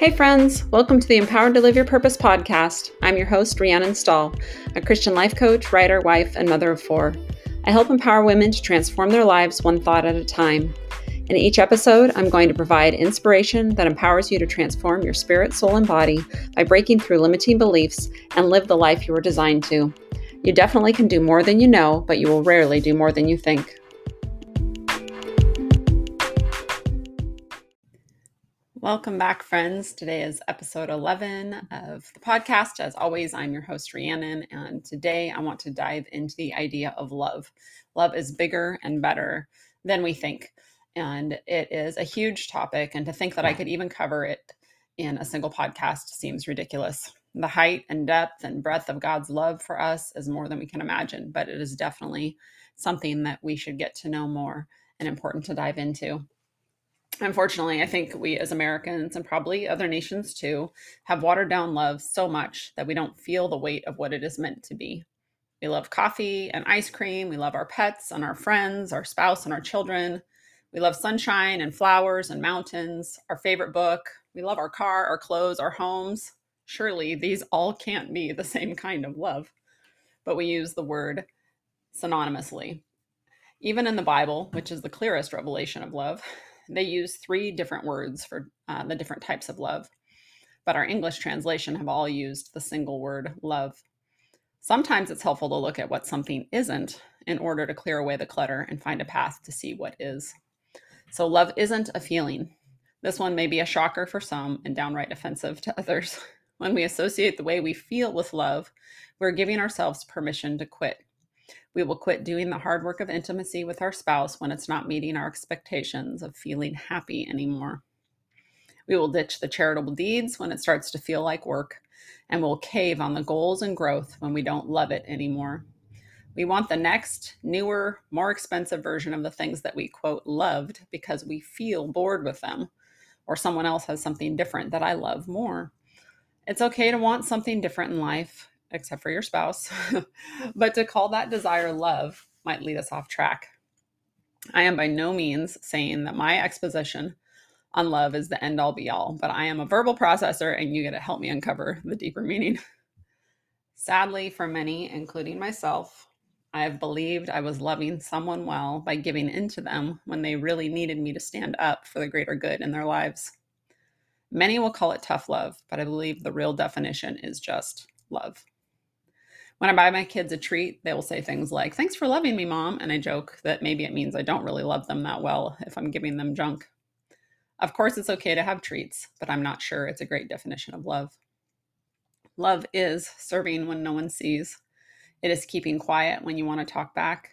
Hey, friends, welcome to the Empowered to Live Your Purpose podcast. I'm your host, Rhiannon Stahl, a Christian life coach, writer, wife, and mother of four. I help empower women to transform their lives one thought at a time. In each episode, I'm going to provide inspiration that empowers you to transform your spirit, soul, and body by breaking through limiting beliefs and live the life you were designed to. You definitely can do more than you know, but you will rarely do more than you think. Welcome back, friends. Today is episode 11 of the podcast. As always, I'm your host, Rhiannon, and today I want to dive into the idea of love. Love is bigger and better than we think, and it is a huge topic. And to think that I could even cover it in a single podcast seems ridiculous. The height and depth and breadth of God's love for us is more than we can imagine, but it is definitely something that we should get to know more and important to dive into unfortunately, I think we as Americans and probably other nations too have watered down love so much that we don't feel the weight of what it is meant to be. We love coffee and ice cream. We love our pets and our friends, our spouse and our children. We love sunshine and flowers and mountains, our favorite book. We love our car, our clothes, our homes. Surely these all can't be the same kind of love, but we use the word synonymously. Even in the Bible, which is the clearest revelation of love, they use three different words for uh, the different types of love, but our English translation have all used the single word love. Sometimes it's helpful to look at what something isn't in order to clear away the clutter and find a path to see what is. So, love isn't a feeling. This one may be a shocker for some and downright offensive to others. When we associate the way we feel with love, we're giving ourselves permission to quit we will quit doing the hard work of intimacy with our spouse when it's not meeting our expectations of feeling happy anymore. We will ditch the charitable deeds when it starts to feel like work, and we'll cave on the goals and growth when we don't love it anymore. We want the next, newer, more expensive version of the things that we quote loved because we feel bored with them, or someone else has something different that I love more. It's okay to want something different in life except for your spouse. but to call that desire love might lead us off track. I am by no means saying that my exposition on love is the end all be all, but I am a verbal processor and you get to help me uncover the deeper meaning. Sadly, for many, including myself, I have believed I was loving someone well by giving in to them when they really needed me to stand up for the greater good in their lives. Many will call it tough love, but I believe the real definition is just love. When I buy my kids a treat, they will say things like, Thanks for loving me, mom. And I joke that maybe it means I don't really love them that well if I'm giving them junk. Of course, it's okay to have treats, but I'm not sure it's a great definition of love. Love is serving when no one sees, it is keeping quiet when you want to talk back,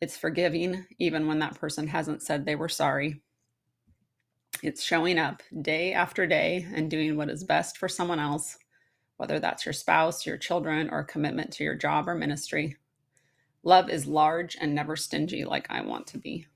it's forgiving even when that person hasn't said they were sorry. It's showing up day after day and doing what is best for someone else whether that's your spouse, your children, or a commitment to your job or ministry. Love is large and never stingy like I want to be.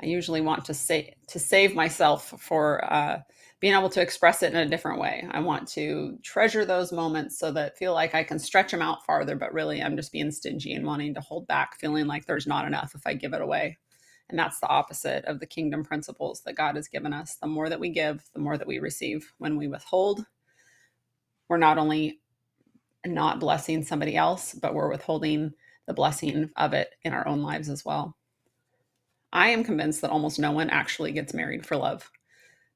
I usually want to say to save myself for uh, being able to express it in a different way. I want to treasure those moments so that feel like I can stretch them out farther, but really I'm just being stingy and wanting to hold back, feeling like there's not enough if I give it away. And that's the opposite of the kingdom principles that God has given us. The more that we give, the more that we receive. When we withhold, we're not only not blessing somebody else, but we're withholding the blessing of it in our own lives as well. I am convinced that almost no one actually gets married for love,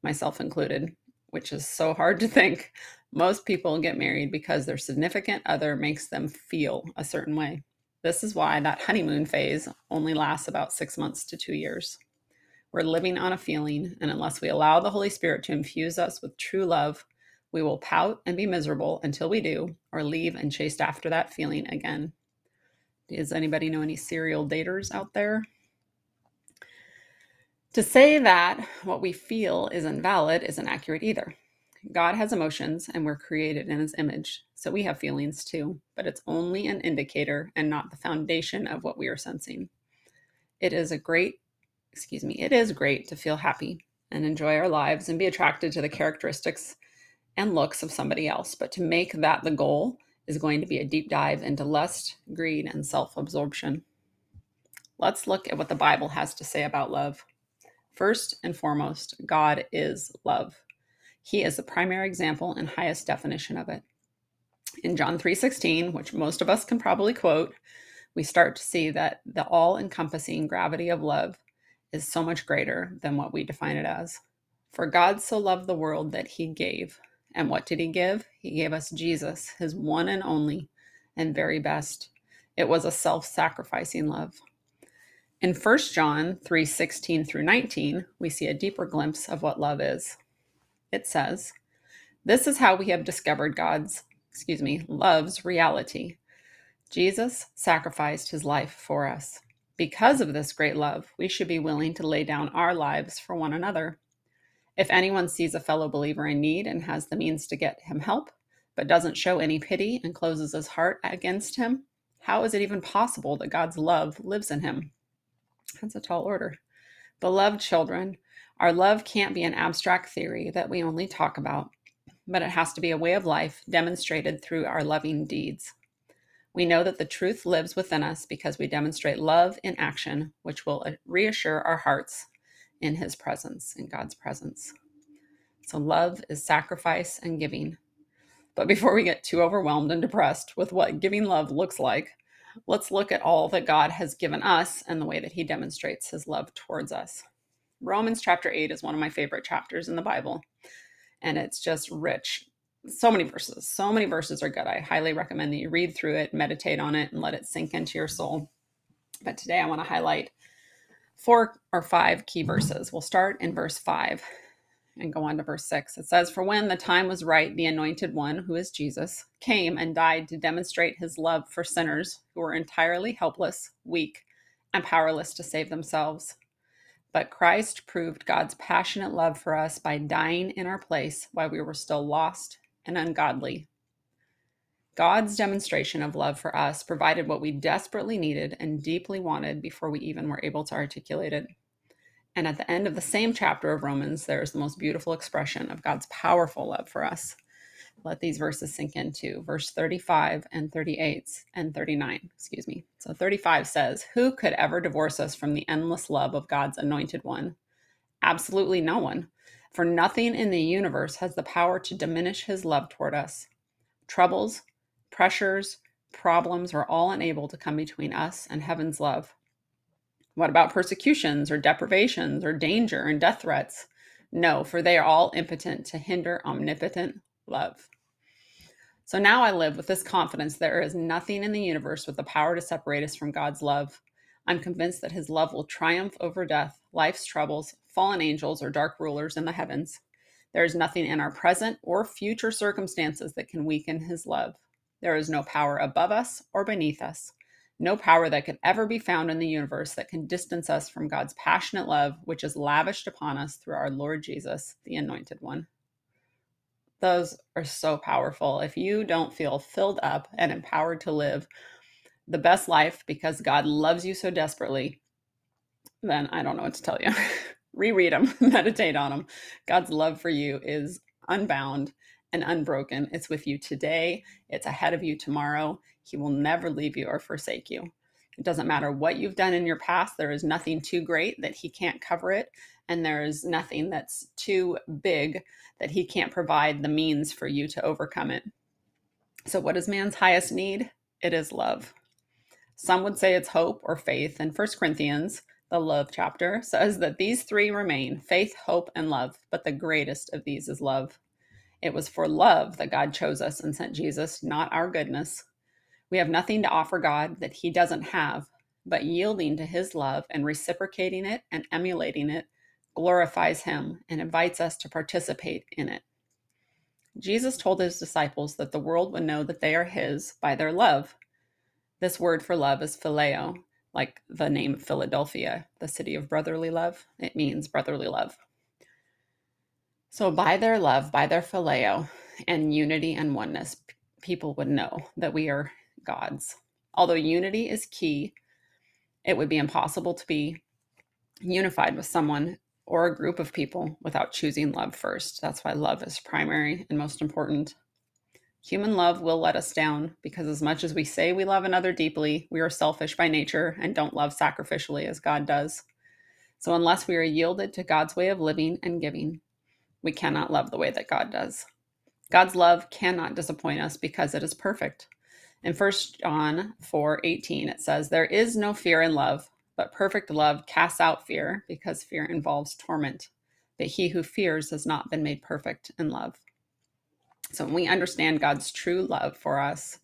myself included, which is so hard to think. Most people get married because their significant other makes them feel a certain way. This is why that honeymoon phase only lasts about six months to two years. We're living on a feeling, and unless we allow the Holy Spirit to infuse us with true love, we will pout and be miserable until we do, or leave and chase after that feeling again. Does anybody know any serial daters out there? To say that what we feel is invalid isn't accurate either. God has emotions and we're created in his image, so we have feelings too, but it's only an indicator and not the foundation of what we are sensing. It is a great, excuse me, it is great to feel happy and enjoy our lives and be attracted to the characteristics and looks of somebody else. But to make that the goal is going to be a deep dive into lust, greed, and self absorption. Let's look at what the Bible has to say about love. First and foremost, God is love. He is the primary example and highest definition of it. In John 3:16, which most of us can probably quote, we start to see that the all-encompassing gravity of love is so much greater than what we define it as. For God so loved the world that he gave. And what did he give? He gave us Jesus, his one and only and very best. It was a self-sacrificing love. In 1 John 3:16 through 19, we see a deeper glimpse of what love is. It says, "This is how we have discovered God's, excuse me, love's reality. Jesus sacrificed his life for us. Because of this great love, we should be willing to lay down our lives for one another. If anyone sees a fellow believer in need and has the means to get him help, but doesn't show any pity and closes his heart against him, how is it even possible that God's love lives in him? That's a tall order. Beloved children, our love can't be an abstract theory that we only talk about, but it has to be a way of life demonstrated through our loving deeds. We know that the truth lives within us because we demonstrate love in action, which will reassure our hearts in His presence, in God's presence. So, love is sacrifice and giving. But before we get too overwhelmed and depressed with what giving love looks like, let's look at all that God has given us and the way that He demonstrates His love towards us. Romans chapter 8 is one of my favorite chapters in the Bible, and it's just rich. So many verses, so many verses are good. I highly recommend that you read through it, meditate on it, and let it sink into your soul. But today I want to highlight four or five key verses. We'll start in verse 5 and go on to verse 6. It says, For when the time was right, the anointed one, who is Jesus, came and died to demonstrate his love for sinners who were entirely helpless, weak, and powerless to save themselves. But Christ proved God's passionate love for us by dying in our place while we were still lost and ungodly. God's demonstration of love for us provided what we desperately needed and deeply wanted before we even were able to articulate it. And at the end of the same chapter of Romans, there is the most beautiful expression of God's powerful love for us. Let these verses sink into verse 35 and 38 and 39, excuse me. So 35 says, Who could ever divorce us from the endless love of God's anointed one? Absolutely no one. For nothing in the universe has the power to diminish his love toward us. Troubles, pressures, problems are all unable to come between us and heaven's love. What about persecutions or deprivations or danger and death threats? No, for they are all impotent to hinder omnipotent love. So now I live with this confidence there is nothing in the universe with the power to separate us from God's love. I'm convinced that his love will triumph over death, life's troubles, fallen angels, or dark rulers in the heavens. There is nothing in our present or future circumstances that can weaken his love. There is no power above us or beneath us no power that could ever be found in the universe that can distance us from God's passionate love, which is lavished upon us through our Lord Jesus, the Anointed One. Those are so powerful. If you don't feel filled up and empowered to live the best life because God loves you so desperately, then I don't know what to tell you. Reread them, meditate on them. God's love for you is unbound and unbroken. It's with you today, it's ahead of you tomorrow. He will never leave you or forsake you. It doesn't matter what you've done in your past, there is nothing too great that He can't cover it. And there is nothing that's too big that He can't provide the means for you to overcome it. So, what is man's highest need? It is love. Some would say it's hope or faith. And First Corinthians, the love chapter, says that these three remain faith, hope, and love. But the greatest of these is love. It was for love that God chose us and sent Jesus, not our goodness. We have nothing to offer God that He doesn't have, but yielding to His love and reciprocating it and emulating it glorifies Him and invites us to participate in it. Jesus told His disciples that the world would know that they are His by their love. This word for love is phileo, like the name Philadelphia, the city of brotherly love. It means brotherly love. So, by their love, by their phileo and unity and oneness, people would know that we are God's. Although unity is key, it would be impossible to be unified with someone or a group of people without choosing love first. That's why love is primary and most important. Human love will let us down because, as much as we say we love another deeply, we are selfish by nature and don't love sacrificially as God does. So, unless we are yielded to God's way of living and giving, we cannot love the way that God does. God's love cannot disappoint us because it is perfect. In 1 John 4 18, it says, There is no fear in love, but perfect love casts out fear because fear involves torment. But he who fears has not been made perfect in love. So when we understand God's true love for us,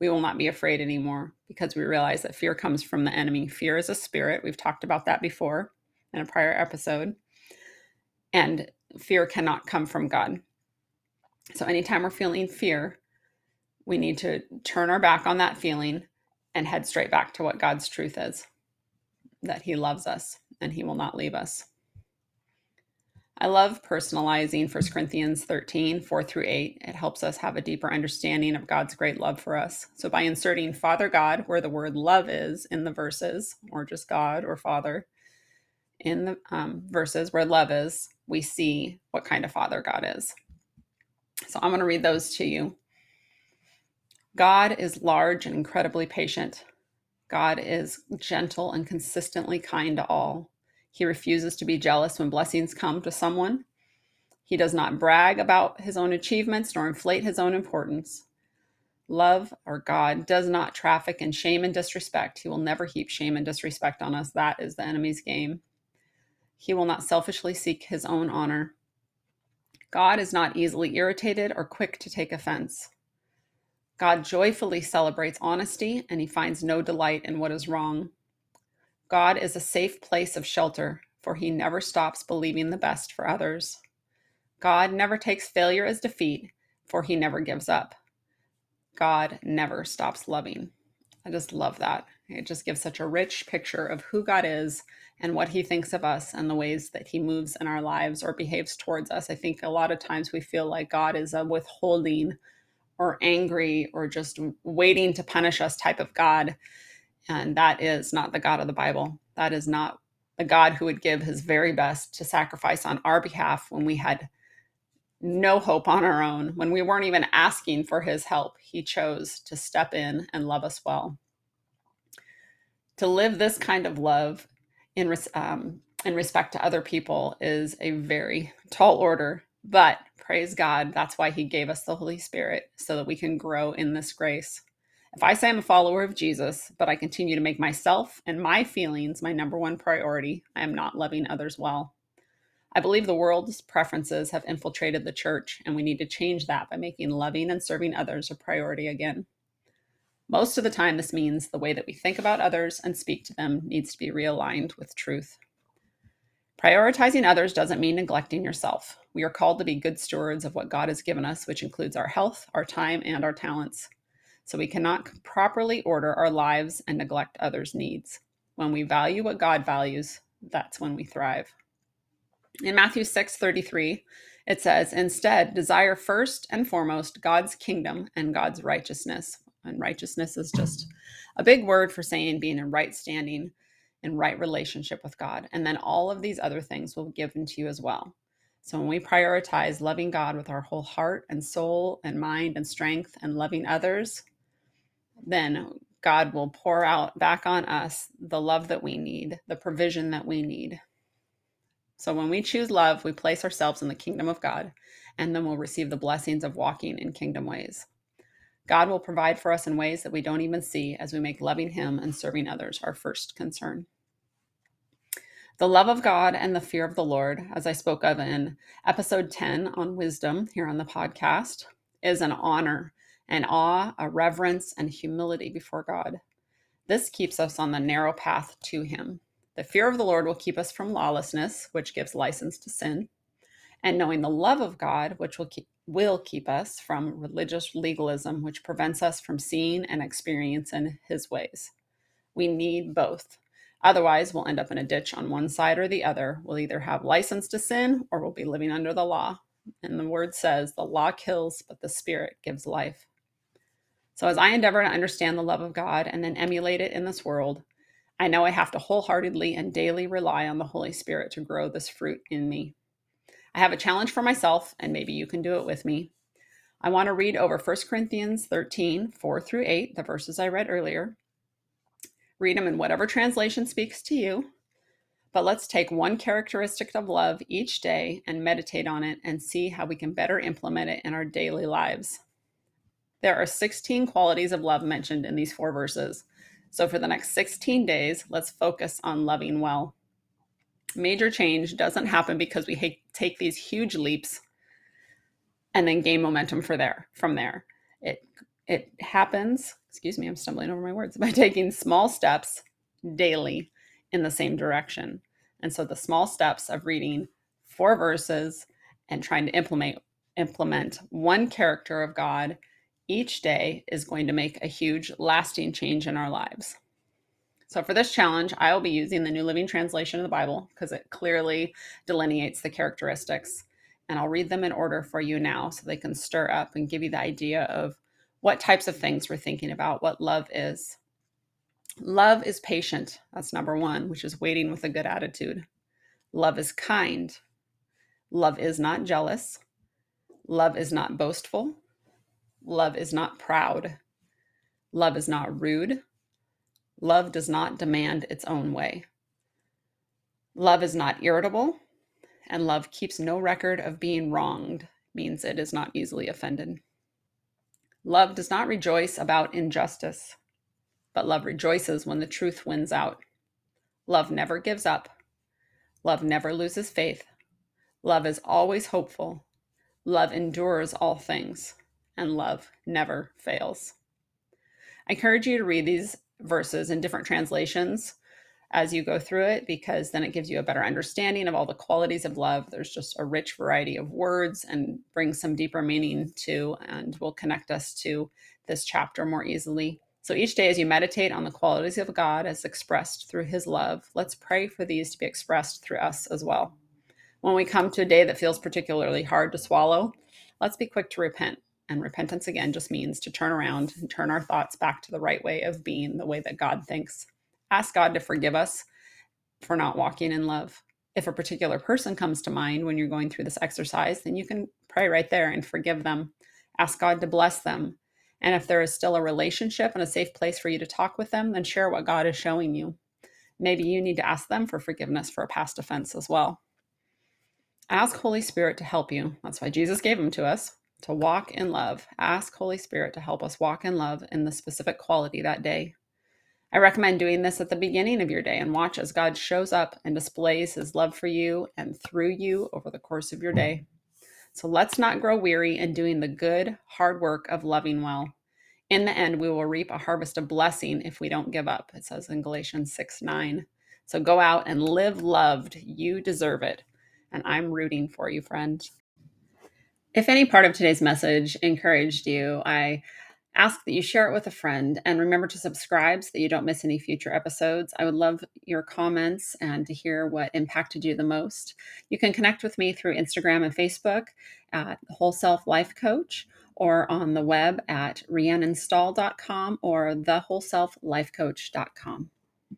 we will not be afraid anymore because we realize that fear comes from the enemy. Fear is a spirit. We've talked about that before in a prior episode. And fear cannot come from God. So anytime we're feeling fear, we need to turn our back on that feeling and head straight back to what God's truth is that He loves us and He will not leave us. I love personalizing 1 Corinthians 13, 4 through 8. It helps us have a deeper understanding of God's great love for us. So, by inserting Father God where the word love is in the verses, or just God or Father in the um, verses where love is, we see what kind of Father God is. So, I'm going to read those to you. God is large and incredibly patient. God is gentle and consistently kind to all. He refuses to be jealous when blessings come to someone. He does not brag about his own achievements nor inflate his own importance. Love or God does not traffic in shame and disrespect. He will never heap shame and disrespect on us. That is the enemy's game. He will not selfishly seek his own honor. God is not easily irritated or quick to take offense. God joyfully celebrates honesty and he finds no delight in what is wrong. God is a safe place of shelter, for he never stops believing the best for others. God never takes failure as defeat, for he never gives up. God never stops loving. I just love that. It just gives such a rich picture of who God is and what he thinks of us and the ways that he moves in our lives or behaves towards us. I think a lot of times we feel like God is a withholding or angry or just waiting to punish us type of God. And that is not the God of the Bible. That is not a God who would give his very best to sacrifice on our behalf when we had no hope on our own, when we weren't even asking for his help. He chose to step in and love us well. To live this kind of love in, um, in respect to other people is a very tall order, but praise God, that's why he gave us the Holy Spirit so that we can grow in this grace. If I say I'm a follower of Jesus, but I continue to make myself and my feelings my number one priority, I am not loving others well. I believe the world's preferences have infiltrated the church, and we need to change that by making loving and serving others a priority again. Most of the time, this means the way that we think about others and speak to them needs to be realigned with truth. Prioritizing others doesn't mean neglecting yourself. We are called to be good stewards of what God has given us, which includes our health, our time, and our talents so we cannot properly order our lives and neglect others' needs. When we value what God values, that's when we thrive. In Matthew 6 33, it says, Instead, desire first and foremost God's kingdom and God's righteousness. And righteousness is just a big word for saying being in right standing in right relationship with God. And then all of these other things will be given to you as well. So when we prioritize loving God with our whole heart and soul and mind and strength and loving others, then God will pour out back on us the love that we need, the provision that we need. So when we choose love, we place ourselves in the kingdom of God, and then we'll receive the blessings of walking in kingdom ways. God will provide for us in ways that we don't even see as we make loving Him and serving others our first concern. The love of God and the fear of the Lord, as I spoke of in episode 10 on wisdom here on the podcast, is an honor an awe, a reverence, and humility before God. This keeps us on the narrow path to Him. The fear of the Lord will keep us from lawlessness, which gives license to sin, and knowing the love of God, which will keep, will keep us from religious legalism, which prevents us from seeing and experiencing His ways. We need both. Otherwise, we'll end up in a ditch on one side or the other. We'll either have license to sin or we'll be living under the law. And the word says, the law kills, but the spirit gives life. So, as I endeavor to understand the love of God and then emulate it in this world, I know I have to wholeheartedly and daily rely on the Holy Spirit to grow this fruit in me. I have a challenge for myself, and maybe you can do it with me. I want to read over 1 Corinthians 13, 4 through 8, the verses I read earlier. Read them in whatever translation speaks to you. But let's take one characteristic of love each day and meditate on it and see how we can better implement it in our daily lives. There are 16 qualities of love mentioned in these four verses. So for the next 16 days, let's focus on loving well. Major change doesn't happen because we take these huge leaps and then gain momentum for there from there. It it happens, excuse me, I'm stumbling over my words, by taking small steps daily in the same direction. And so the small steps of reading four verses and trying to implement implement one character of God each day is going to make a huge lasting change in our lives. So for this challenge, I will be using the New Living Translation of the Bible because it clearly delineates the characteristics. And I'll read them in order for you now so they can stir up and give you the idea of what types of things we're thinking about, what love is. Love is patient. That's number one, which is waiting with a good attitude. Love is kind. Love is not jealous. Love is not boastful. Love is not proud. Love is not rude. Love does not demand its own way. Love is not irritable. And love keeps no record of being wronged, means it is not easily offended. Love does not rejoice about injustice but love rejoices when the truth wins out. Love never gives up. Love never loses faith. Love is always hopeful. Love endures all things, and love never fails. I encourage you to read these verses in different translations as you go through it because then it gives you a better understanding of all the qualities of love. There's just a rich variety of words and brings some deeper meaning to and will connect us to this chapter more easily. So each day, as you meditate on the qualities of God as expressed through His love, let's pray for these to be expressed through us as well. When we come to a day that feels particularly hard to swallow, let's be quick to repent. And repentance, again, just means to turn around and turn our thoughts back to the right way of being, the way that God thinks. Ask God to forgive us for not walking in love. If a particular person comes to mind when you're going through this exercise, then you can pray right there and forgive them. Ask God to bless them and if there is still a relationship and a safe place for you to talk with them, then share what God is showing you. Maybe you need to ask them for forgiveness for a past offense as well. Ask Holy Spirit to help you. That's why Jesus gave them to us to walk in love. Ask Holy Spirit to help us walk in love in the specific quality that day. I recommend doing this at the beginning of your day and watch as God shows up and displays his love for you and through you over the course of your mm-hmm. day. So let's not grow weary in doing the good, hard work of loving well. In the end, we will reap a harvest of blessing if we don't give up, it says in Galatians 6 9. So go out and live loved. You deserve it. And I'm rooting for you, friend. If any part of today's message encouraged you, I ask that you share it with a friend and remember to subscribe so that you don't miss any future episodes. I would love your comments and to hear what impacted you the most. You can connect with me through Instagram and Facebook at Whole Self Life Coach or on the web at rhiannonstahl.com or thewholeselflifecoach.com.